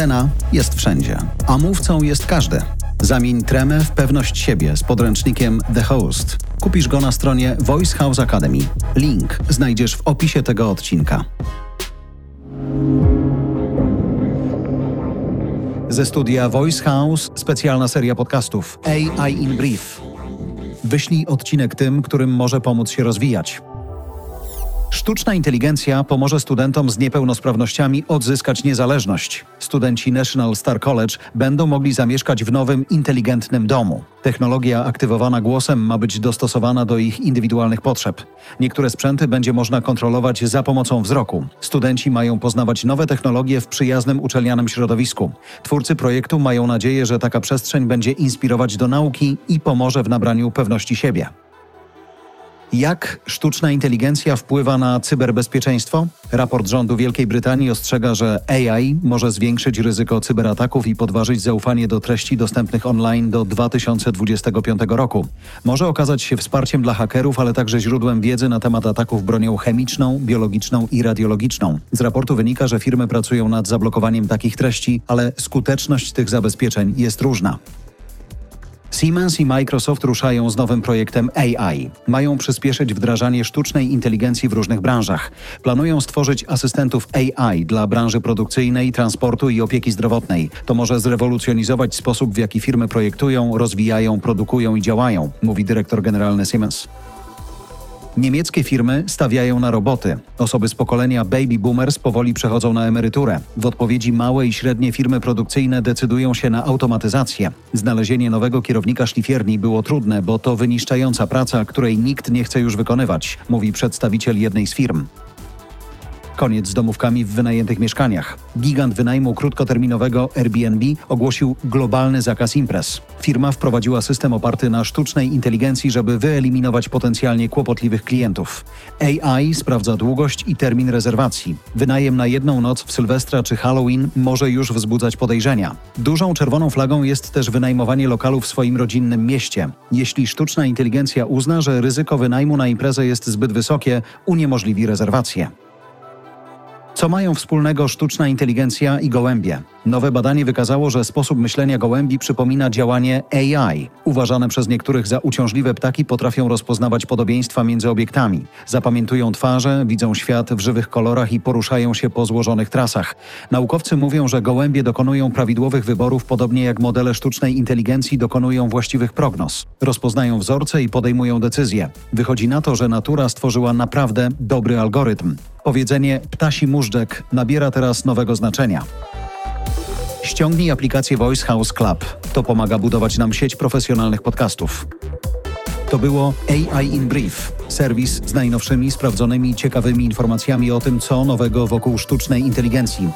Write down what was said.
Scena jest wszędzie, a mówcą jest każdy. Zamień tremę w pewność siebie z podręcznikiem The Host. Kupisz go na stronie Voice House Academy. Link znajdziesz w opisie tego odcinka. Ze studia Voice House specjalna seria podcastów AI in Brief. Wyślij odcinek tym, którym może pomóc się rozwijać. Sztuczna inteligencja pomoże studentom z niepełnosprawnościami odzyskać niezależność. Studenci National Star College będą mogli zamieszkać w nowym, inteligentnym domu. Technologia aktywowana głosem ma być dostosowana do ich indywidualnych potrzeb. Niektóre sprzęty będzie można kontrolować za pomocą wzroku. Studenci mają poznawać nowe technologie w przyjaznym uczelnianym środowisku. Twórcy projektu mają nadzieję, że taka przestrzeń będzie inspirować do nauki i pomoże w nabraniu pewności siebie. Jak sztuczna inteligencja wpływa na cyberbezpieczeństwo? Raport rządu Wielkiej Brytanii ostrzega, że AI może zwiększyć ryzyko cyberataków i podważyć zaufanie do treści dostępnych online do 2025 roku. Może okazać się wsparciem dla hakerów, ale także źródłem wiedzy na temat ataków bronią chemiczną, biologiczną i radiologiczną. Z raportu wynika, że firmy pracują nad zablokowaniem takich treści, ale skuteczność tych zabezpieczeń jest różna. Siemens i Microsoft ruszają z nowym projektem AI. Mają przyspieszyć wdrażanie sztucznej inteligencji w różnych branżach. Planują stworzyć asystentów AI dla branży produkcyjnej, transportu i opieki zdrowotnej. To może zrewolucjonizować sposób, w jaki firmy projektują, rozwijają, produkują i działają, mówi dyrektor generalny Siemens. Niemieckie firmy stawiają na roboty. Osoby z pokolenia baby boomers powoli przechodzą na emeryturę. W odpowiedzi małe i średnie firmy produkcyjne decydują się na automatyzację. Znalezienie nowego kierownika szlifierni było trudne, bo to wyniszczająca praca, której nikt nie chce już wykonywać, mówi przedstawiciel jednej z firm. Koniec z domówkami w wynajętych mieszkaniach. Gigant wynajmu krótkoterminowego Airbnb ogłosił globalny zakaz imprez. Firma wprowadziła system oparty na sztucznej inteligencji, żeby wyeliminować potencjalnie kłopotliwych klientów. AI sprawdza długość i termin rezerwacji. Wynajem na jedną noc w Sylwestra czy Halloween może już wzbudzać podejrzenia. Dużą czerwoną flagą jest też wynajmowanie lokalu w swoim rodzinnym mieście. Jeśli sztuczna inteligencja uzna, że ryzyko wynajmu na imprezę jest zbyt wysokie, uniemożliwi rezerwację. Co mają wspólnego sztuczna inteligencja i gołębie? Nowe badanie wykazało, że sposób myślenia gołębi przypomina działanie AI. Uważane przez niektórych za uciążliwe ptaki potrafią rozpoznawać podobieństwa między obiektami. Zapamiętują twarze, widzą świat w żywych kolorach i poruszają się po złożonych trasach. Naukowcy mówią, że gołębie dokonują prawidłowych wyborów, podobnie jak modele sztucznej inteligencji dokonują właściwych prognoz. Rozpoznają wzorce i podejmują decyzje. Wychodzi na to, że natura stworzyła naprawdę dobry algorytm. Powiedzenie ptasi móżdżek nabiera teraz nowego znaczenia. Ściągnij aplikację Voice House Club. To pomaga budować nam sieć profesjonalnych podcastów. To było AI in Brief, serwis z najnowszymi, sprawdzonymi, ciekawymi informacjami o tym, co nowego wokół sztucznej inteligencji.